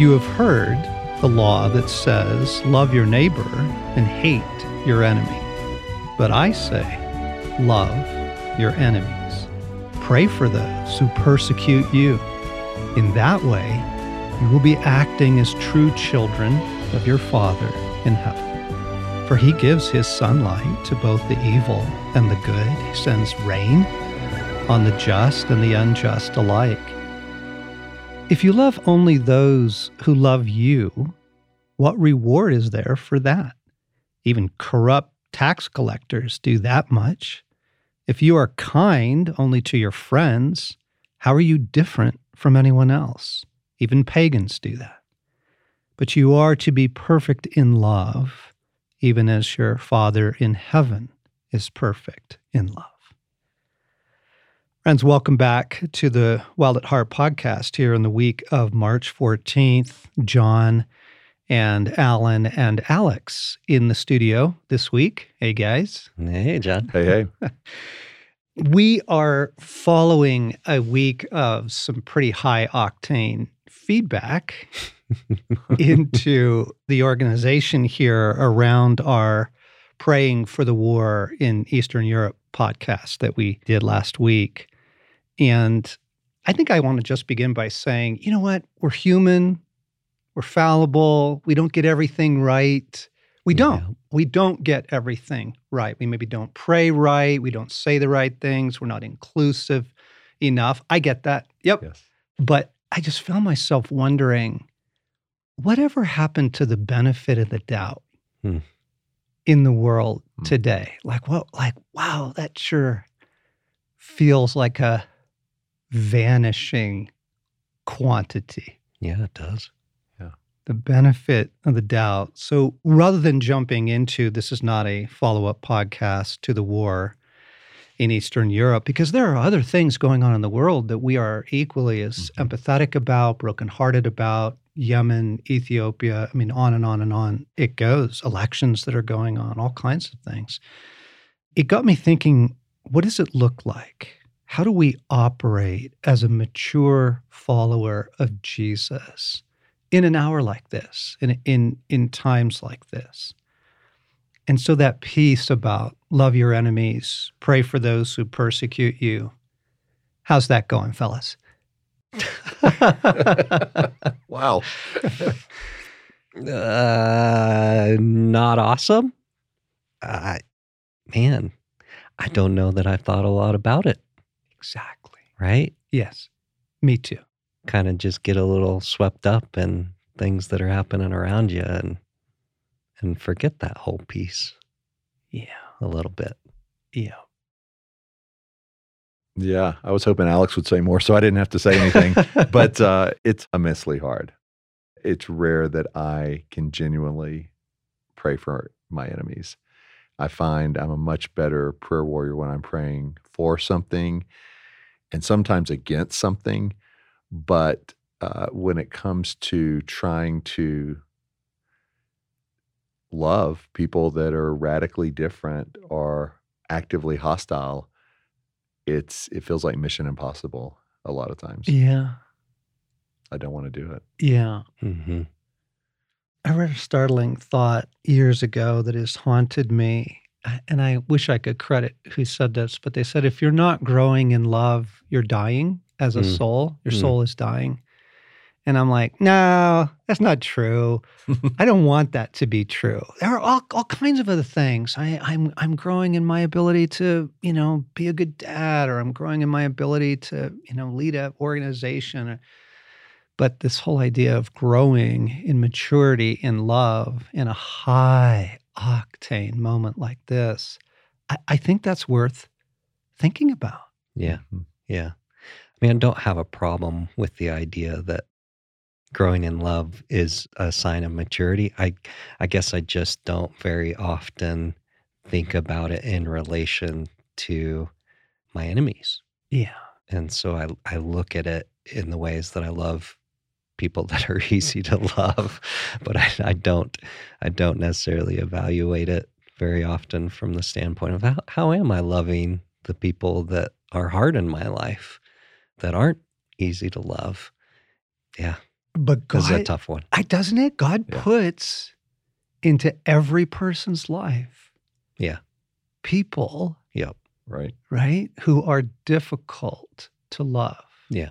You have heard the law that says, Love your neighbor and hate your enemy. But I say, Love your enemies. Pray for those who persecute you. In that way, you will be acting as true children of your Father in heaven. For he gives his sunlight to both the evil and the good. He sends rain on the just and the unjust alike. If you love only those who love you, what reward is there for that? Even corrupt tax collectors do that much. If you are kind only to your friends, how are you different from anyone else? Even pagans do that. But you are to be perfect in love, even as your Father in heaven is perfect in love. Friends, welcome back to the Wild at Heart podcast here in the week of March 14th. John and Alan and Alex in the studio this week. Hey, guys. Hey, John. Hey, hey. we are following a week of some pretty high octane feedback into the organization here around our Praying for the War in Eastern Europe podcast that we did last week. And I think I want to just begin by saying, you know what? We're human, we're fallible, we don't get everything right. We don't. Yeah. We don't get everything right. We maybe don't pray right. We don't say the right things. We're not inclusive enough. I get that. Yep. Yes. But I just found myself wondering whatever happened to the benefit of the doubt hmm. in the world hmm. today? Like, what, like, wow, that sure feels like a vanishing quantity. Yeah, it does. Yeah. The benefit of the doubt. So rather than jumping into this is not a follow up podcast to the war in Eastern Europe, because there are other things going on in the world that we are equally as mm-hmm. empathetic about, brokenhearted about. Yemen, Ethiopia, I mean, on and on and on it goes. Elections that are going on, all kinds of things. It got me thinking what does it look like how do we operate as a mature follower of Jesus in an hour like this, in, in, in times like this? And so that piece about love your enemies, pray for those who persecute you. How's that going, fellas? wow. uh, not awesome. Uh, man, I don't know that I've thought a lot about it. Exactly. Right? Yes. Me too. Kind of just get a little swept up in things that are happening around you and and forget that whole piece. Yeah. A little bit. Yeah. Yeah, I was hoping Alex would say more so I didn't have to say anything, but uh, it's immensely hard. It's rare that I can genuinely pray for my enemies. I find I'm a much better prayer warrior when I'm praying for something and sometimes against something. But uh, when it comes to trying to love people that are radically different or actively hostile, it's it feels like mission impossible a lot of times. Yeah. I don't want to do it. Yeah. Mm-hmm. I read a startling thought years ago that has haunted me and I wish I could credit who said this, but they said if you're not growing in love, you're dying as a mm. soul. Your mm. soul is dying. And I'm like, no, that's not true. I don't want that to be true. There are all, all kinds of other things. I, I'm I'm growing in my ability to, you know, be a good dad, or I'm growing in my ability to, you know, lead an organization. But this whole idea of growing in maturity in love in a high octane moment like this, I, I think that's worth thinking about. Yeah. Mm-hmm. Yeah. I mean, I don't have a problem with the idea that growing in love is a sign of maturity. I I guess I just don't very often think about it in relation to my enemies. Yeah. And so I I look at it in the ways that I love people that are easy to love, but I, I don't I don't necessarily evaluate it very often from the standpoint of how, how am I loving the people that are hard in my life that aren't easy to love. Yeah, But This is a tough one. I doesn't it? God Yeah. puts into every person's life Yeah. people, Yep. Right. right, who are difficult to love. Yeah.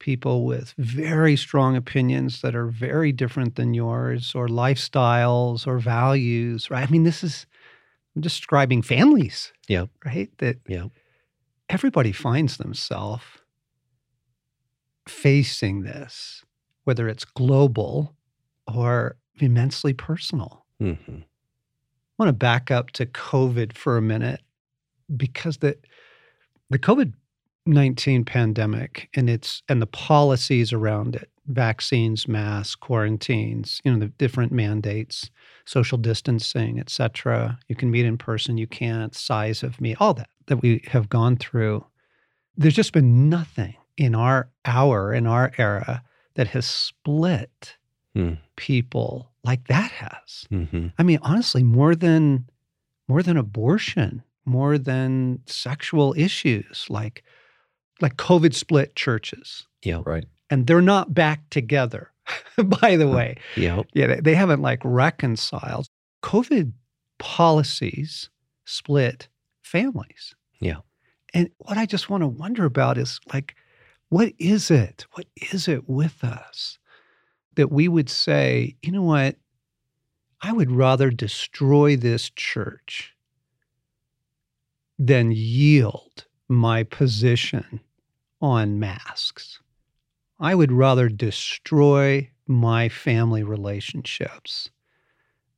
People with very strong opinions that are very different than yours, or lifestyles or values, right? I mean, this is, I'm describing families, Yep. right? That Yep. everybody finds themselves facing this, whether it's global or immensely personal. hmm I want to back up to COVID for a minute because the the COVID nineteen pandemic and its and the policies around it, vaccines, masks, quarantines, you know, the different mandates, social distancing, etc. You can meet in person, you can't, size of meet, all that that we have gone through. There's just been nothing in our hour, in our era, that has split Hmm. people like that has. hmm I mean, honestly, more than more than abortion, more than sexual issues, like like COVID split churches, Yeah. Right. and they're not back together. By the way, Yep. yeah, they, they haven't like reconciled. COVID policies split families. Yeah. And what I just want to wonder about is like, what is it? What is it with us that we would say, you know what? I would rather destroy this church than yield my position on masks. I would rather destroy my family relationships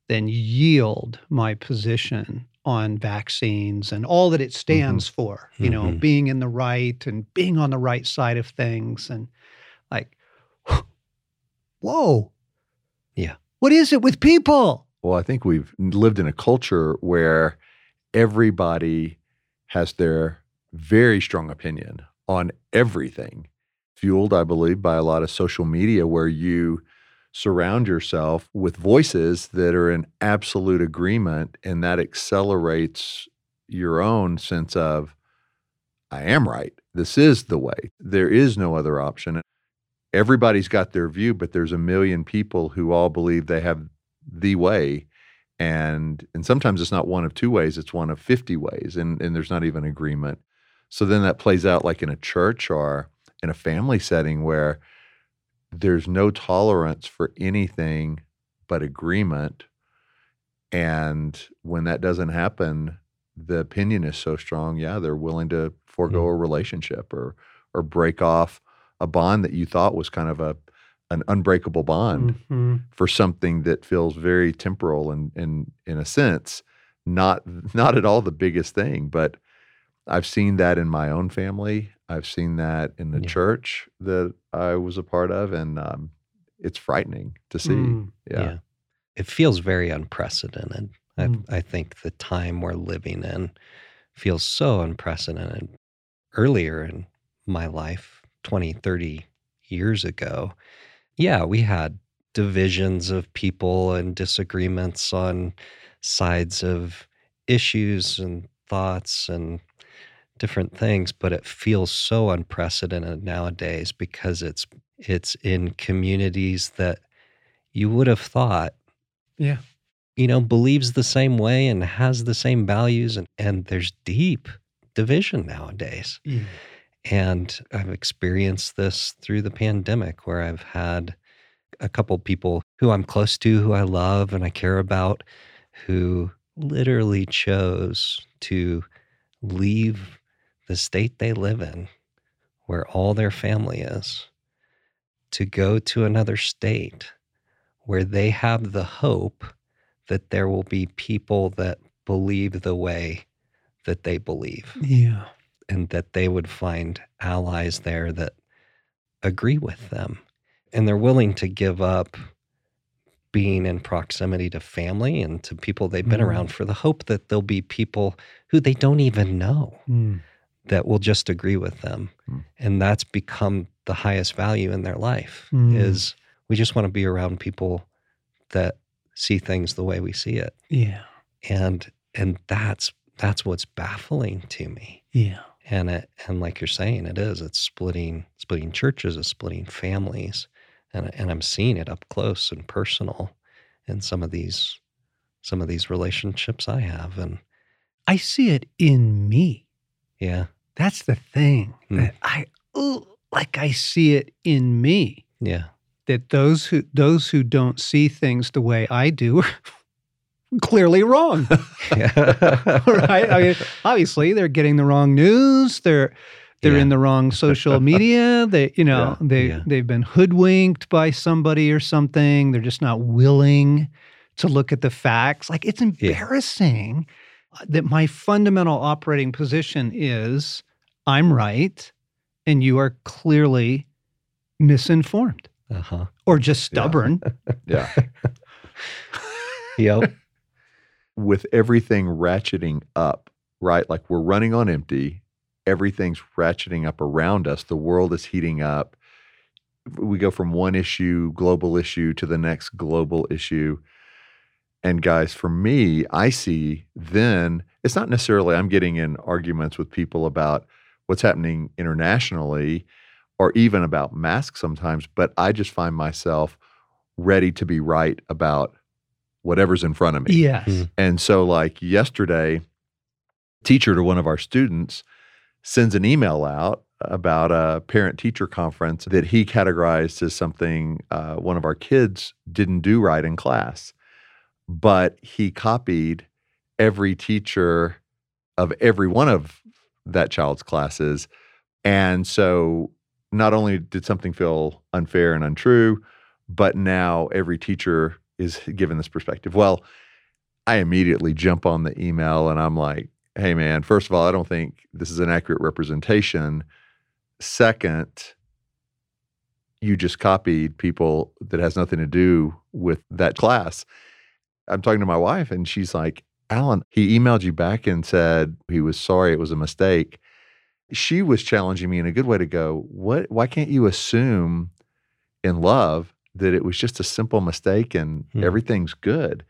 than yield my position on vaccines and all that it stands for, you know, Mhm. being in the right and being on the right side of things. And like, whoa. Yeah. What is it with people? Well, I think we've lived in a culture where everybody has their very strong opinion on everything, fueled, I believe, by a lot of social media where you surround yourself with voices that are in absolute agreement, and that accelerates your own sense of, I am right. This is the way. There is no other option. Everybody's got their view, but there's a million people who all believe they have the way and and sometimes it's not one of two ways it's one of 50 ways and and there's not even agreement so then that plays out like in a church or in a family setting where there's no tolerance for anything but agreement and when that doesn't happen the opinion is so strong yeah they're willing to forego a relationship or or break off a bond that you thought was kind of a an unbreakable bond Mhm. for something that feels very temporal and in in a sense not not at all the biggest thing but i've seen that in my own family i've seen that in the Yeah. church that i was a part of and um, it's frightening to see Mm. yeah, It feels very unprecedented. Mm. I, I think the time we're living in feels so unprecedented. Earlier in my life, 20, 30 years ago, yeah, we had divisions of people and disagreements on sides of issues and thoughts and different things, but it feels so unprecedented nowadays because it's it's in communities that you would have thought Yeah. you know, believes the same way and has the same values, and, and there's deep division nowadays. Yeah. And I've experienced this through the pandemic where I've had a couple people who I'm close to, who I love and I care about, who literally chose to leave the state they live in, where all their family is, to go to another state where they have the hope that there will be people that believe the way that they believe Yeah. and that they would find allies there that agree with them. And they're willing to give up being in proximity to family and to people they've been Mm. around for the hope that there'll be people who they don't even know Mm. That will just agree with them. Mm. And that's become the highest value in their life Mm. is we just want to be around people that see things the way we see it. Yeah. And and that's that's what's baffling to me. Yeah. And it and like you're saying, it is. It's splitting splitting churches, it's splitting families. and and I'm seeing it up close and personal in some of these some of these relationships I have, and I see it in me. Yeah, That's the thing Hmm. that I ooh, like. I see it in me. yeah, That those who those who don't see things the way I do are clearly wrong. yeah, right? I mean, obviously, they're getting the wrong news. They're they're Yeah. in the wrong social media. They, you know, Yeah. they Yeah. they've been hoodwinked by somebody or something. They're just not willing to look at the facts. Like it's embarrassing that my fundamental operating position is I'm right, and you are clearly misinformed uh huh, or just Yeah. stubborn. Yeah. yep, with everything ratcheting up, right? Like we're running on empty, everything's ratcheting up around us, the world is heating up. We go from one issue, global issue, to the next global issue. And guys, for me, I see then it's not necessarily I'm getting in arguments with people about what's happening internationally or even about masks sometimes, but I just find myself ready to be right about whatever's in front of me. Yes. Mm. And so, like yesterday, teacher to one of our students sends an email out about a parent teacher conference that he categorized as something uh, one of our kids didn't do right in class. But he copied every teacher of every one of that child's classes. And so, not only did something feel unfair and untrue, but now every teacher is given this perspective. Well, I immediately jump on the email and I'm like, hey, man, first of all, I don't think this is an accurate representation. Second, you just copied people that has nothing to do with that class. I'm talking to my wife and she's like, Alan, he emailed you back and said he was sorry, it was a mistake. She was challenging me in a good way to go, what why can't you assume in love that it was just a simple mistake and Hmm. everything's good?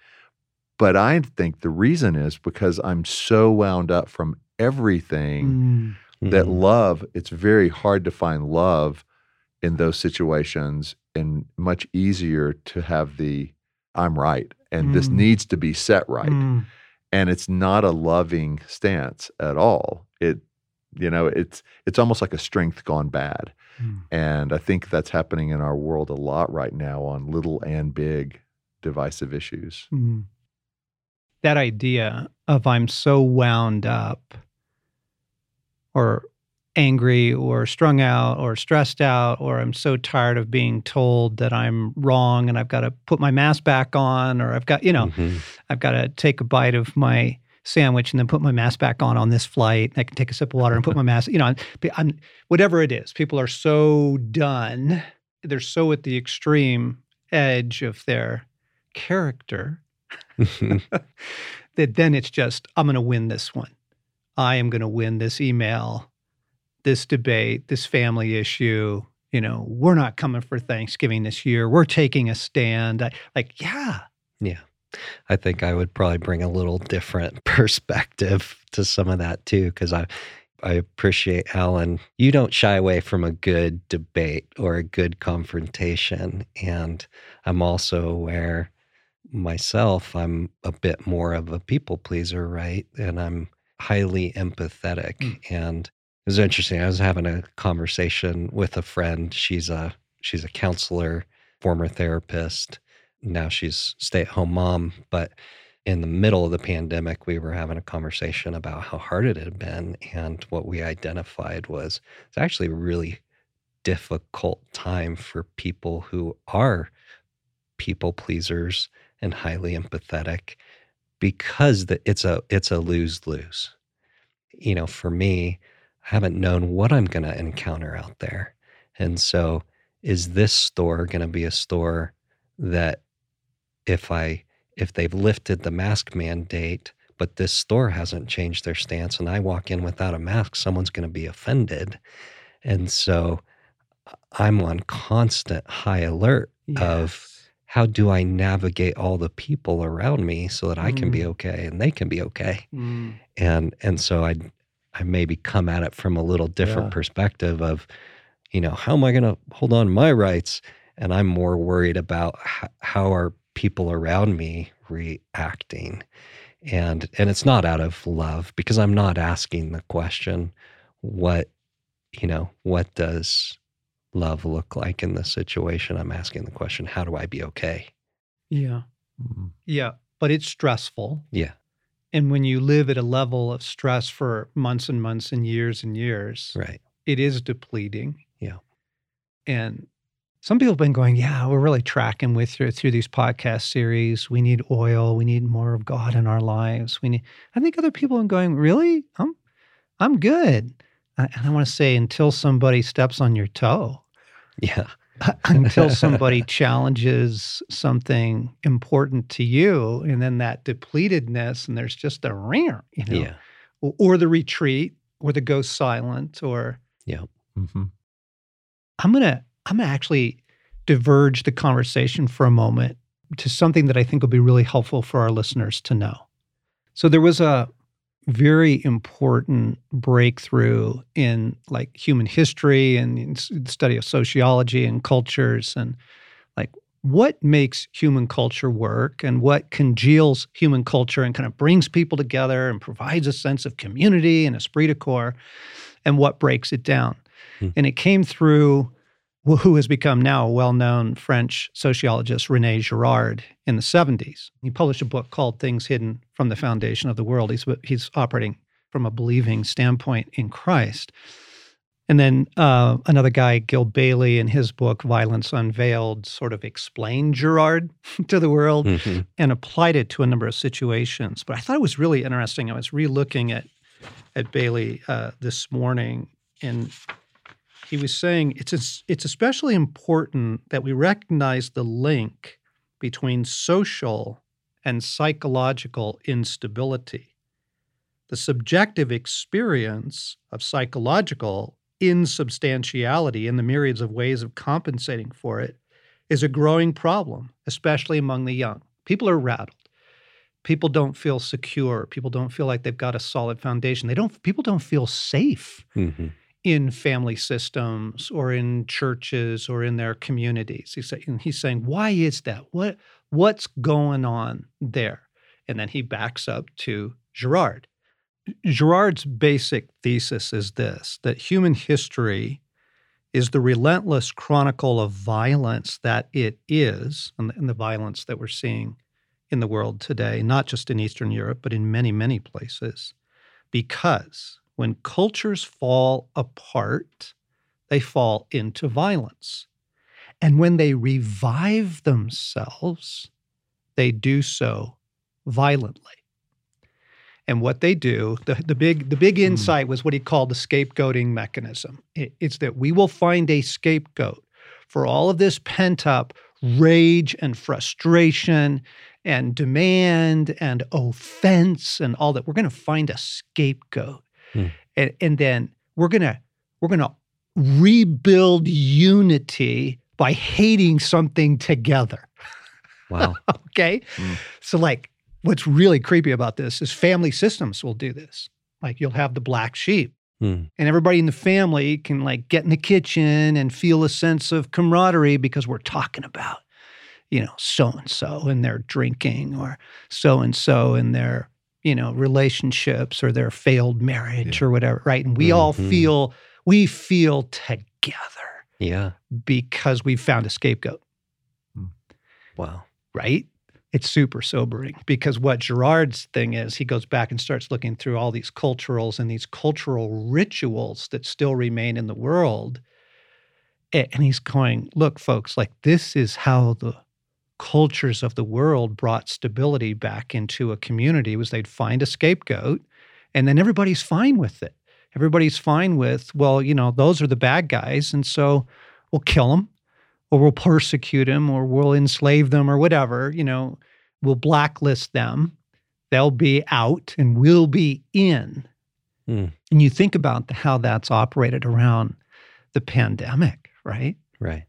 But I think the reason is because I'm so wound up from everything Mm. that Mhm. love, it's very hard to find love in those situations and much easier to have the I'm right and this Mm. needs to be set right. Mm. And it's not a loving stance at all. It you know, it's it's almost like a strength gone bad. Mm. And I think that's happening in our world a lot right now on little and big divisive issues. Mm. That idea of I'm so wound up or angry or strung out or stressed out or I'm so tired of being told that I'm wrong and I've got to put my mask back on or I've got, you know, Mhm. I've got to take a bite of my sandwich and then put my mask back on on this flight. I can take a sip of water and put my mask, you know, I'm- I'm, whatever it is. People are so done. They're so at the extreme edge of their character that then it's just, I'm going to win this one. I am going to win this email, this debate, this family issue. You know, we're not coming for Thanksgiving this year. We're taking a stand. I, like, yeah, Yeah. I think I would probably bring a little different perspective to some of that too, because I I appreciate Alan. You don't shy away from a good debate or a good confrontation. And I'm also aware myself, I'm a bit more of a people pleaser, right? And I'm highly empathetic. Mm. And was interesting. I was having a conversation with a friend. She's a she's a counselor, former therapist now she's stay at home mom. But in the middle of the pandemic, we were having a conversation about how hard it had been. And what we identified was it's actually a really difficult time for people who are people pleasers and highly empathetic because the, it's a it's a lose lose. You know, for me, haven't known what I'm going to encounter out there, and so is this store going to be a store that if I if they've lifted the mask mandate, but this store hasn't changed their stance, and I walk in without a mask, someone's going to be offended, and so I'm on constant high alert of how do I navigate all the people around me so that I can be okay and they can be okay, Mm. and and so I I maybe come at it from a little different Yeah. perspective of, you know, how am I going to hold on to my rights? and I'm more worried about h- how are people around me reacting. And and it's not out of love because I'm not asking the question what you know, what does love look like in this situation? I'm asking the question, how do I be okay? Yeah. Mhm. Yeah. But it's stressful. Yeah. And when you live at a level of stress for months and months and years and years, Right. it is depleting. Yeah. And some people have been going, yeah, we're really tracking with you through these podcast series. We need oil. We need more of God in our lives. We need. I think other people are going, really? I'm, I'm good. Uh, And I want to say, until somebody steps on your toe, Yeah. until somebody challenges something important to you, and then that depletedness, and there's just a ringer, you know, Yeah. or, or the retreat, or the go silent, or Mhm. I'm gonna I'm gonna actually diverge the conversation for a moment to something that I think will be really helpful for our listeners to know. So there was a very important breakthrough in like human history and study of sociology and cultures and like what makes human culture work and what congeals human culture and kind of brings people together and provides a sense of community and esprit de corps and what breaks it down. Hmm. And it came through who has become now a well known French sociologist, Rene Girard, in the 70s. He published a book called Things Hidden from the Foundation of the World. He's, he's operating from a believing standpoint in Christ. And then uh, another guy, Gil Bailie, in his book, Violence Unveiled, sort of explained Girard to the world Mhm. and applied it to a number of situations. But I thought it was really interesting. I was re-looking at at Bailie uh, this morning, and he was saying it's it's especially important that we recognize the link between social and psychological instability. The subjective experience of psychological insubstantiality in the myriads of ways of compensating for it is a growing problem, especially among the young. People are rattled. People don't feel secure. People don't feel like they've got a solid foundation. They don't people don't feel safe Mhm. In family systems or in churches or in their communities. He's saying, he's saying, why is that? What what's going on there? And then he backs up to Girard. Girard's basic thesis is this that human history is the relentless chronicle of violence that it is, and the, and the violence that we're seeing in the world today, not just in Eastern Europe, but in many, many places. Because when cultures fall apart, they fall into violence. And when they revive themselves, they do so violently. And what they do, the, the big the big hmm. insight was what he called the scapegoating mechanism. It- it's that we will find a scapegoat for all of this pent up rage and frustration and demand and offense and all that. We're going to find a scapegoat, Hmm. and, and then we're gonna we're gonna rebuild unity by hating something together. Wow. Okay. Mm. So, like, what's really creepy about this is family systems will do this. Like, you'll have the black sheep, Mm. and everybody in the family can, like, get in the kitchen and feel a sense of camaraderie because we're talking about, you know, so and so and their drinking or so and so and their, you know, relationships or their failed marriage Yeah. or whatever. Right. And we all Mhm. feel, we feel together Yeah. because we found a scapegoat Wow. right? It's super sobering because what Girard's thing is, he goes back and starts looking through all these culturals and these cultural rituals that still remain in the world. And he's going, look, folks, like this is how the cultures of the world brought stability back into a community was they'd find a scapegoat and then everybody's fine with it. Everybody's fine with, well, you know, those are the bad guys. And so we'll kill them or we'll persecute them or we'll enslave them or whatever, you know, we'll blacklist them. They'll be out and we'll be in. Hmm. And you think about how that's operated around the pandemic, right? Right.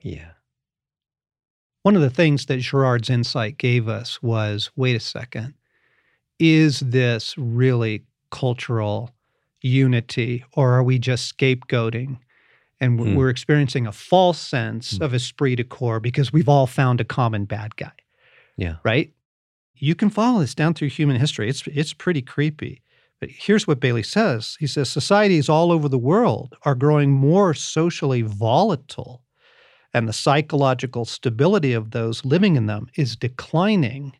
Yeah. One of the things that Girard's insight gave us was wait a second, is this really cultural unity or are we just scapegoating And we're, Hmm. we're experiencing a false sense Hmm. of esprit de corps because we've all found a common bad guy Yeah. right? You can follow this down through human history. It's it's pretty creepy. But here's what Bailie says. He says societies all over the world are growing more socially volatile and the psychological stability of those living in them is declining.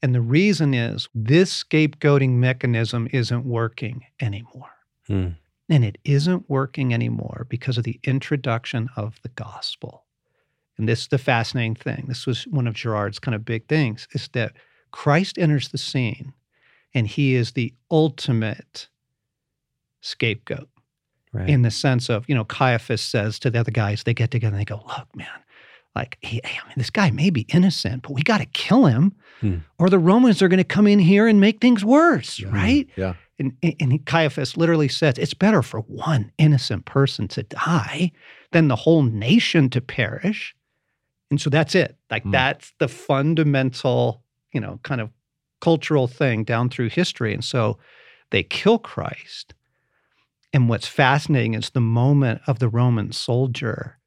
And the reason is this scapegoating mechanism isn't working anymore. Hmm. And it isn't working anymore because of the introduction of the gospel. And this is the fascinating thing. This was one of Girard's kind of big things is that Christ enters the scene and he is the ultimate scapegoat Right. in the sense of, you know, Caiaphas says to the other guys, they get together and they go, look, man, like, he, I mean, this guy may be innocent, but we got to kill him Hmm. or the Romans are going to come in here and make things worse, Yeah. right? Yeah. And, and Caiaphas literally says it's better for one innocent person to die than the whole nation to perish. And so that's it. Like Hmm. that's the fundamental, you know, kind of cultural thing down through history. And so they kill Christ. And what's fascinating is the moment of the Roman soldier.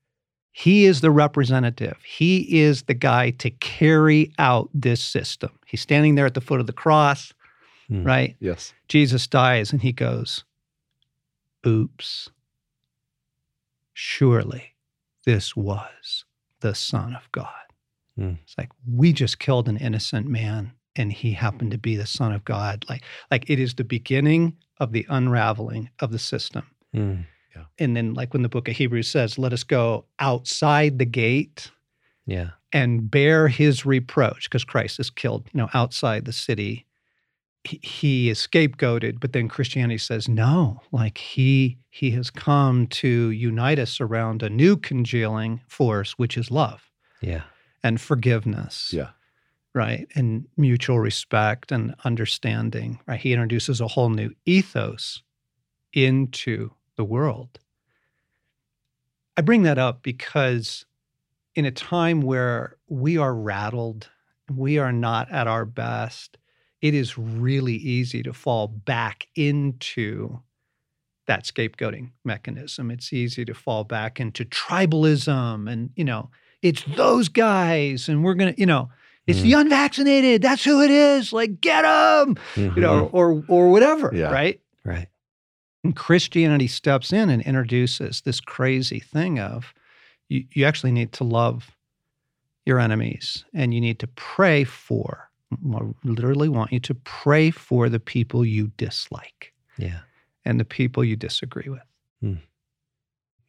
He is the representative. He is the guy to carry out this system. He's standing there at the foot of the cross, Hmm. right? Yes. Jesus dies and he goes, Oops. Surely this was the Son of God. Hmm. It's like we just killed an innocent man and he happened to be the Son of God. Like, like it is the beginning of the unraveling of the system. Hmm. And then, like when the book of Hebrews says, let us go outside the gate Yeah. and bear his reproach because Christ is killed, you know, outside the city. He, he is scapegoated, but then Christianity says no, like he he has come to unite us around a new congealing force, which is love Yeah. and forgiveness, Yeah. Right, and mutual respect and understanding. Right, he introduces a whole new ethos into the world. I bring that up because in a time where we are rattled, we are not at our best, it is really easy to fall back into that scapegoating mechanism. It's easy to fall back into tribalism and, you know, it's those guys and we're going to, you know, it's Mm. the unvaccinated. That's who it is. Like, get them, you know, Mhm. or, or whatever. Yeah. Right. Right. And Christianity steps in and introduces this crazy thing of you, you actually need to love your enemies and you need to pray for, I literally want you to pray for the people you dislike Yeah. and the people you disagree with.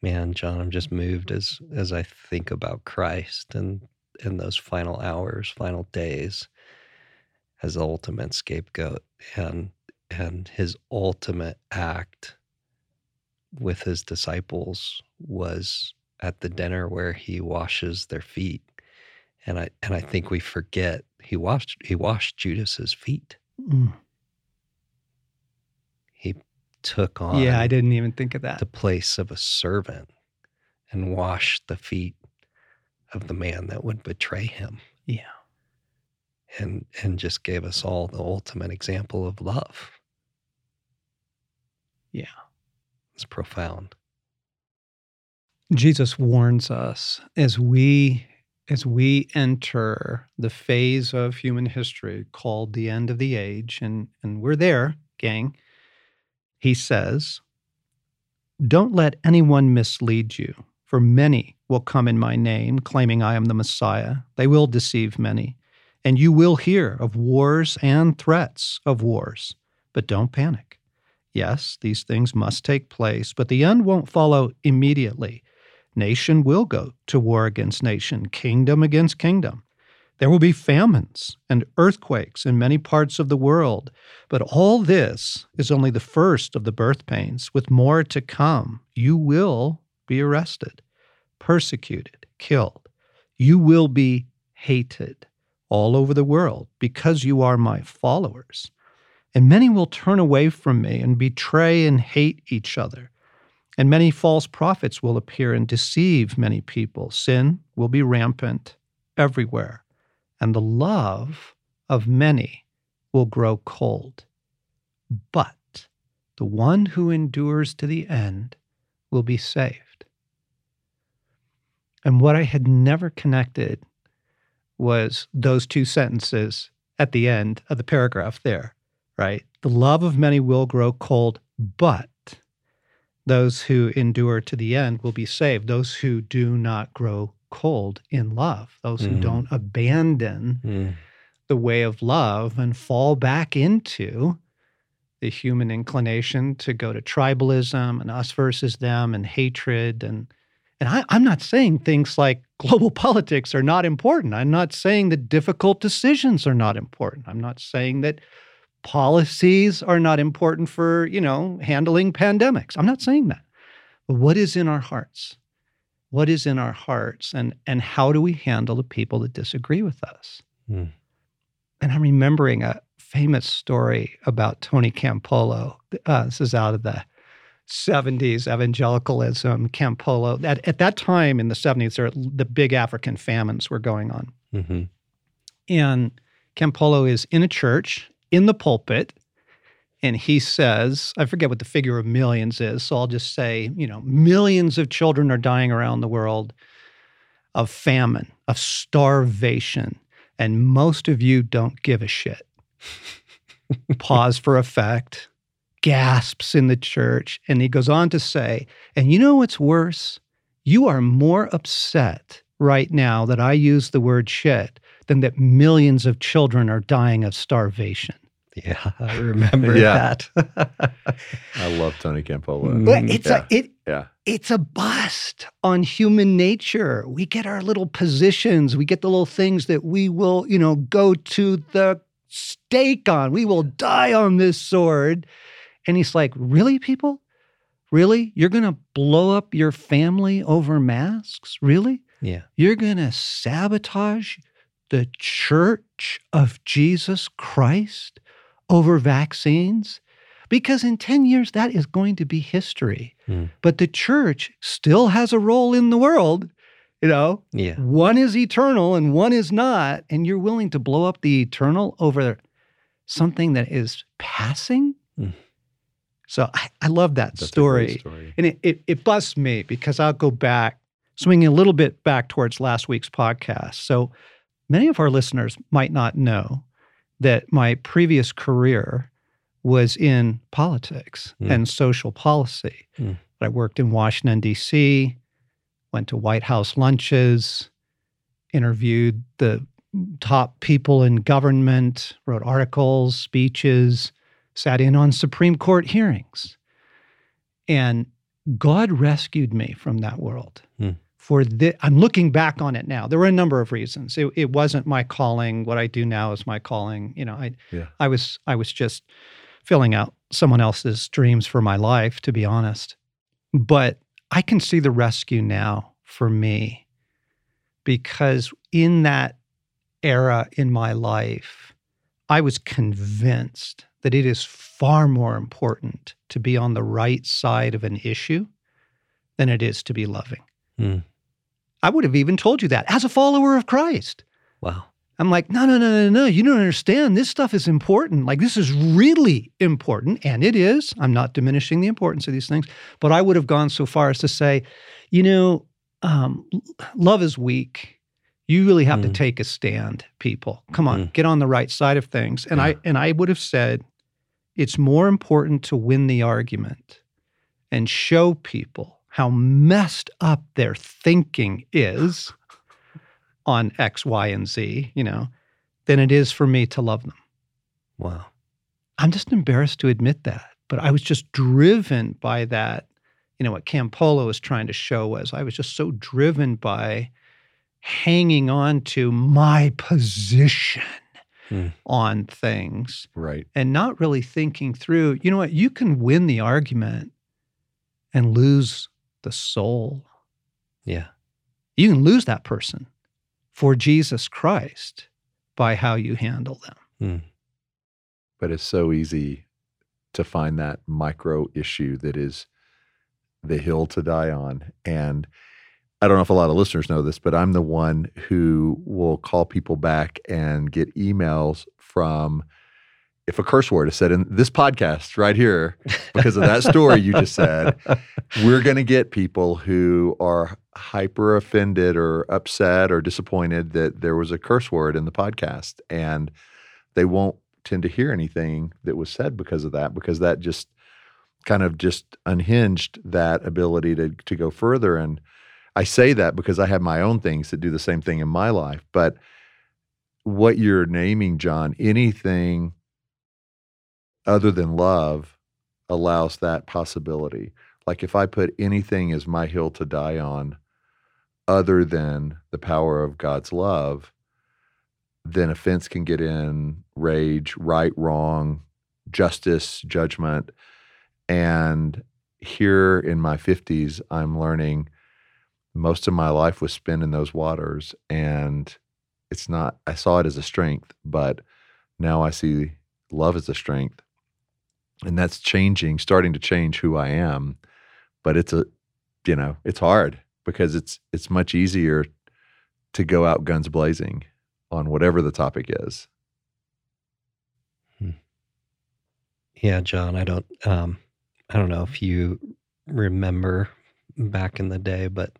Man, John, I'm just moved as as I think about Christ and in those final hours, final days, as the ultimate scapegoat and and his ultimate act with his disciples was at the dinner where he washes their feet. And I and I think we forget he washed he washed Judas's feet. Mm. He took on Yeah, I didn't even think of that. the place of a servant and wash the feet of the man that would betray him. Yeah. and and just gave us all the ultimate example of love. Yeah. it's profound. Jesus warns us as we as we enter the phase of human history called the end of the age and and we're there gang. He says don't let anyone mislead you for many will come in my name claiming I am the Messiah. They will deceive many. And you will hear of wars and threats of wars. But don't panic. Yes these things must take place but the end won't follow immediately. Nation will go to war against nation, kingdom against kingdom. There will be famines and earthquakes in many parts of the world, but all this is only the first of the birth pains. With more to come, you will be arrested, persecuted, killed. You will be hated all over the world because you are my followers. And many will turn away from me and betray and hate each other. And many false prophets will appear and deceive many people. Sin will be rampant everywhere, and the love of many will grow cold. But the one who endures to the end will be saved. And what I had never connected was those two sentences at the end of the paragraph there, right? The love of many will grow cold, but those who endure to the end will be saved. Those who do not grow cold in love, those who Mm. don't abandon Mm. the way of love and fall back into the human inclination to go to tribalism and us versus them and hatred and and I, I'm not saying things like global politics are not important. I'm not saying that difficult decisions are not important. I'm not saying that policies are not important for, you know, handling pandemics. I'm not saying that. But what is in our hearts? What is in our hearts and and how do we handle the people that disagree with us? Hmm. And I'm remembering a famous story about Tony Campolo. Uh, this is out of the 70s, evangelicalism, Campolo. At, at that time in the 70s, there, the big African famines were going on. Mhm. And Campolo is in a church, in the pulpit, and he says, I forget what the figure of millions is, so I'll just say, you know, millions of children are dying around the world of famine, of starvation, and most of you don't give a shit. Pause for effect, gasps in the church, and he goes on to say, and you know what's worse? You are more upset right now that I use the word shit than that millions of children are dying of starvation. Yeah, I remember Yeah. that. I love Tony Campolo. Mm. But it's yeah. a it Yeah. it's a bust on human nature. We get our little positions, we get the little things that we will, you know, go to the stake on. We will die on this sword. And he's like, "Really, people? Really? You're going to blow up your family over masks? Really? yeah. You're going to sabotage the church of Jesus Christ over vaccines? Because in 10 years, that is going to be history. Hmm. But the church still has a role in the world. You know, Yeah. one is eternal and one is not. And you're willing to blow up the eternal over something that is passing? Hmm. So I, I love that That's story. story. And it, it, it busts me because I'll go back, swinging a little bit back towards last week's podcast. So many of our listeners might not know that my previous career was in politics Mm. and social policy. Mm. I worked in Washington, D.C., went to White House lunches, interviewed the top people in government, wrote articles, speeches, sat in on Supreme Court hearings. And God rescued me from that world. Hmm. For the, I'm looking back on it now. There were a number of reasons. It, it wasn't my calling. What I do now is my calling. You know, I, Yeah. I was, I was just filling out someone else's dreams for my life, to be honest. But I can see the rescue now for me because in that era in my life, I was convinced that it is far more important to be on the right side of an issue than it is to be loving. Hmm. I would have even told you that as a follower of Christ. Wow. I'm like, no, no, no, no, no. You don't understand. This stuff is important. Like, this is really important. And it is. I'm not diminishing the importance of these things. But I would have gone so far as to say, you know, um, love is weak. You really have to Mm. take a stand, people. Come on, Mm. get on the right side of things. And I and I would have said, it's more important to win the argument and show people how messed up their thinking is on X, Y, and Z, you know, than it is for me to love them. Wow. I'm just embarrassed to admit that, but I was just driven by that. You know, what Campolo was trying to show was I was just so driven by hanging on to my position Hmm. on things Right. and not really thinking through, you know what, you can win the argument and lose the soul. Yeah. You can lose that person for Jesus Christ by how you handle them. Hmm. But it's so easy to find that micro issue that is the hill to die on. And I don't know if a lot of listeners know this, but I'm the one who will call people back and get emails from if a curse word is said in this podcast right here because of that story you just said, we're going to get people who are hyper offended or upset or disappointed that there was a curse word in the podcast and they won't tend to hear anything that was said because of that because that just kind of just unhinged that ability to to go further and I say that because I have my own things that do the same thing in my life but what you're naming John anything other than love allows that possibility. Like if I put anything as my hill to die on other than the power of God's love then offense can get in rage right wrong justice judgment. And here in my 50s, I'm learning most of my life was spent in those waters. And it's not, I saw it as a strength, but now I see love as a strength. And that's changing, starting to change who I am. But it's a, you know, it's hard because it's it's much easier to go out guns blazing on whatever the topic is. Hmm. Yeah, John, I don't um I don't know if you remember back in the day, but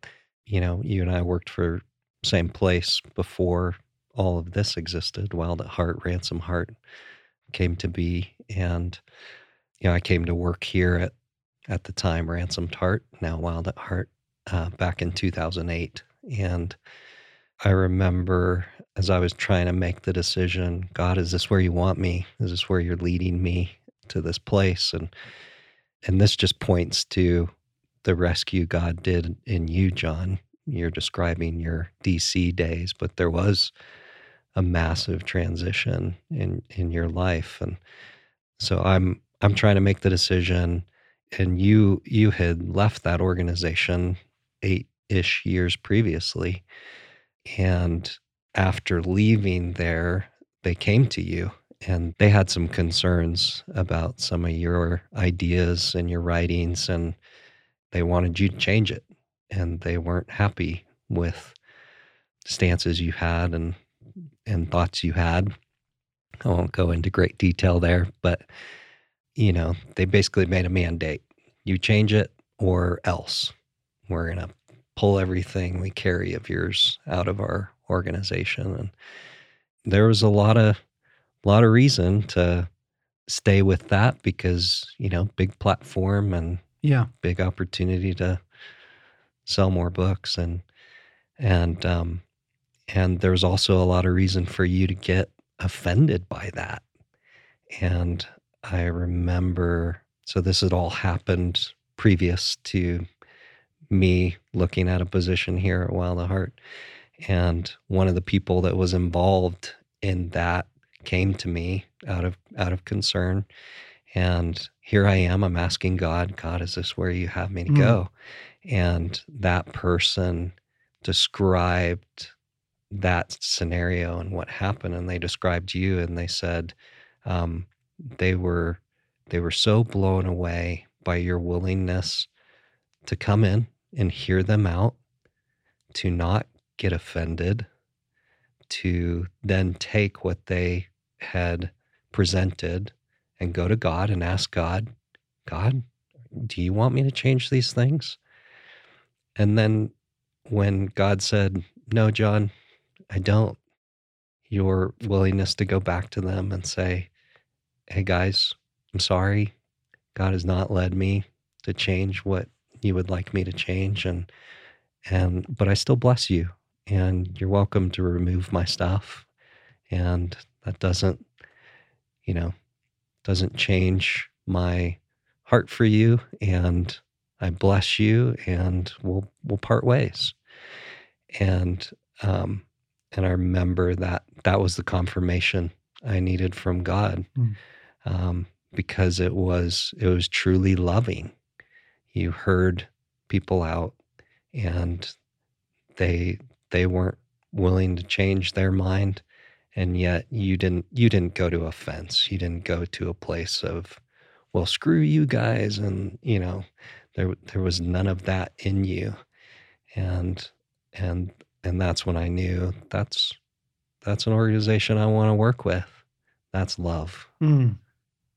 you know, you and I worked for same place before all of this existed. Wild at Heart, Ransomed Heart came to be, and you know, I came to work here at at the time Ransomed Heart, now Wild at Heart, uh, back in 2008, and I remember as I was trying to make the decision, God, is this where you want me? Is this where you're leading me to this place? And and this just points to the rescue God did in you, John. You're describing your DC days, but there was a massive transition in in your life, and so I'm I'm trying to make the decision. And you you had left that organization eight ish years previously, and after leaving there, they came to you and they had some concerns about some of your ideas and your writings and they wanted you to change it and they weren't happy with stances you had and and thoughts you had. I won't go into great detail there but you know they basically made a mandate. You change it or else. We're going to pull everything we carry of yours out of our organization and there was a lot of lot of reason to stay with that because you know big platform and yeah. big opportunity to sell more books and and um and there's also a lot of reason for you to get offended by that. And i remember so this had all happened previous to me looking at a position here at wild heart and one of the people that was involved in that came to me out of out of concern and here i am i'm asking god god is this where you have me to mm. go and that person described that scenario and what happened and they described you and they said um, they were they were so blown away by your willingness to come in and hear them out to not get offended to then take what they had presented and go to God and ask God, God, do you want me to change these things? And then when God said, No, John, I don't, your willingness to go back to them and say, Hey, guys, I'm sorry. God has not led me to change what you would like me to change. And, and, but I still bless you and you're welcome to remove my stuff. And that doesn't, you know, doesn't change my heart for you. And I bless you and we'll, we'll part ways. And, um, and I remember that that was the confirmation I needed from God. Mm. Um, because it was it was truly loving. You heard people out and they they weren't willing to change their mind and yet you didn't you didn't go to offense you didn't go to a place of well screw you guys and you know there there was none of that in you and and and that's when i knew that's that's an organization i want to work with That's love. Mm.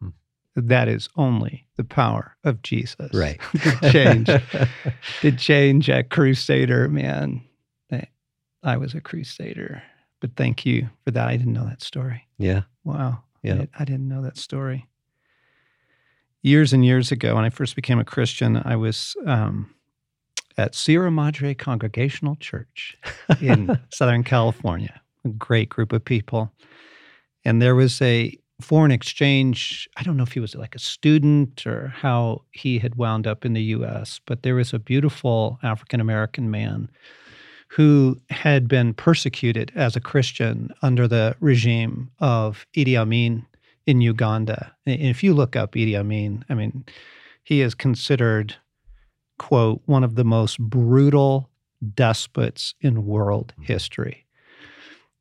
Mm. That is only the power of Jesus. Right. to change. to change a crusader, man. I- I was a crusader. But thank you for that. I didn't know that story. yeah. Wow. I Yeah. did- I didn't know that story. Years and years ago, when I first became a Christian, I was um, at Sierra Madre Congregational Church in Southern California. A great group of people. And there was a foreign exchange. I don't know if he was like a student or how he had wound up in the US, but there was a beautiful African American man who had been persecuted as a Christian under the regime of Idi Amin in Uganda. And if you look up Idi Amin, I mean, he is considered, quote, one of the most brutal despots in world hmm. history.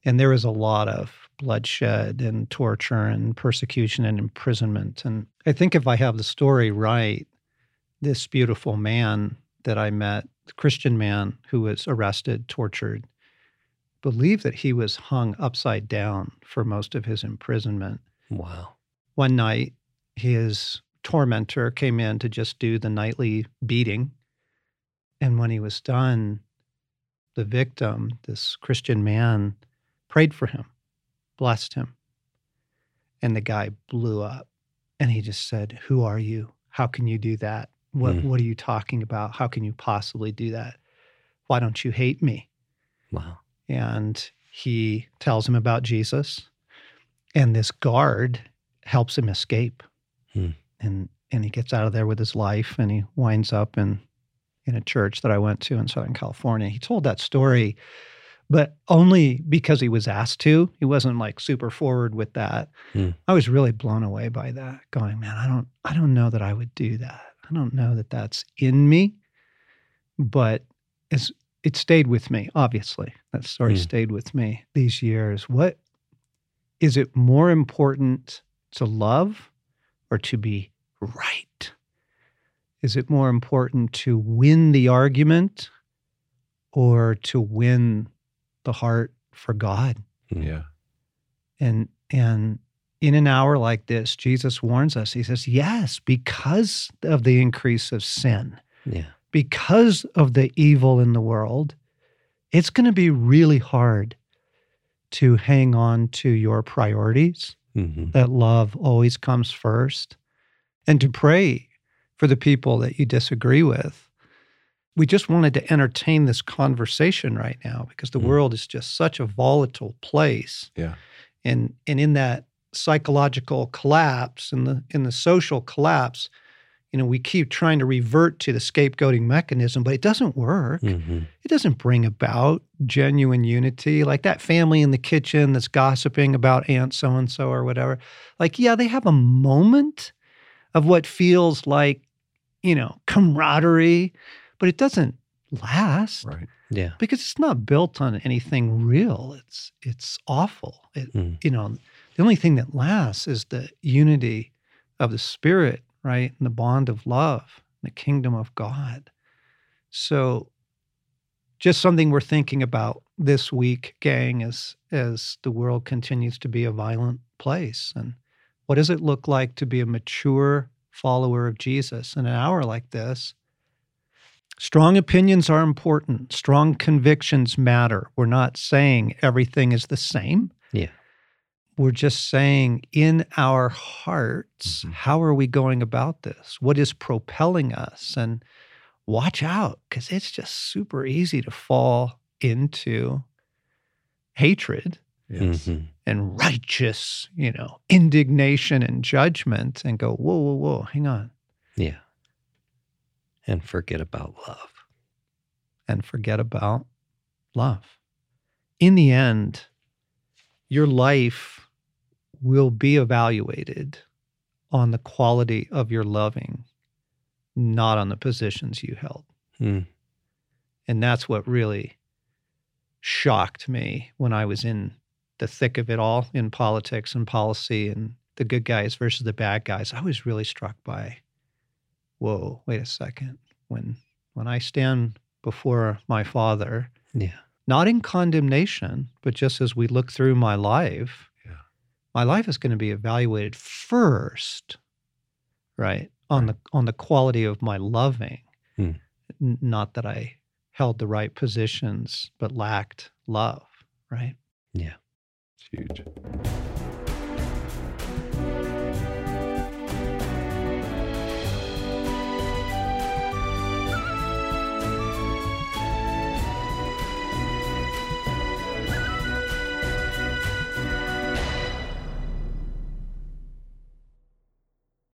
And there was a lot of bloodshed and torture and persecution and imprisonment. And I think if I have the story right, this beautiful man that I met, the Christian man who was arrested, tortured, believed that he was hung upside down for most of his imprisonment. Wow. One night, his tormentor came in to just do the nightly beating. And when he was done, the victim, this Christian man, prayed for him, blessed him. And the guy blew up and he just said, Who are you? How can you do that? What, Hmm. what are you talking about? How can you possibly do that? Why don't you hate me? Wow. and he tells him about Jesus. And this guard helps him escape. Hmm. And and he gets out of there with his life and he winds up in in a church that I went to in Southern California. He told that story, but only because he was asked to. He wasn't like super forward with that. Hmm. I was really blown away by that, going, man, I don't I don't know that I would do that. I don't know that that's in me. But as it stayed with me, obviously. That story Hmm. stayed with me these years. What is it more important to love or to be right? Is it more important to win the argument or to win the heart for God? Yeah. And and in an hour like this, Jesus warns us. He says, "Yes, because of the increase of sin, Yeah. because of the evil in the world, it's going to be really hard to hang on to your priorities, hmm that love always comes first, and to pray for the people that you disagree with. We just wanted to entertain this conversation right now because the Mm. world is just such a volatile place. Yeah. And and in that psychological collapse and the in the social collapse, you know, we keep trying to revert to the scapegoating mechanism, but it doesn't work hmm it doesn't bring about genuine unity like that family in the kitchen that's gossiping about aunt so and so or whatever like yeah they have a moment of what feels like you know camaraderie but it doesn't last Right. Yeah. because it's not built on anything real it's it's awful it, Mm. you know the only thing that lasts is the unity of the spirit right and the bond of love the kingdom of god so just something we're thinking about this week gang as as the world continues to be a violent place and what does it look like to be a mature follower of jesus in an hour like this Strong opinions are important. Strong convictions matter. We're not saying everything is the same. Yeah. We're just saying in our hearts, Mhm. how are we going about this? What is propelling us? And watch out because it's just super easy to fall into hatred Yes. Mhm. and righteous, you know, indignation and judgment and go, whoa, whoa, whoa, hang on. Yeah. And forget about love. and forget about love. In the end, your life will be evaluated on the quality of your loving, not on the positions you held. Mm. And that's what really shocked me when I was in the thick of it all in politics and policy and the good guys versus the bad guys. I was really struck by, whoa, wait a second. When when I stand before my father, Yeah. not in condemnation, but just as we look through my life. My life is going to be evaluated first, right? On the on the quality of my loving. Hmm. Not that I held the right positions but lacked love, right? Yeah. It's huge.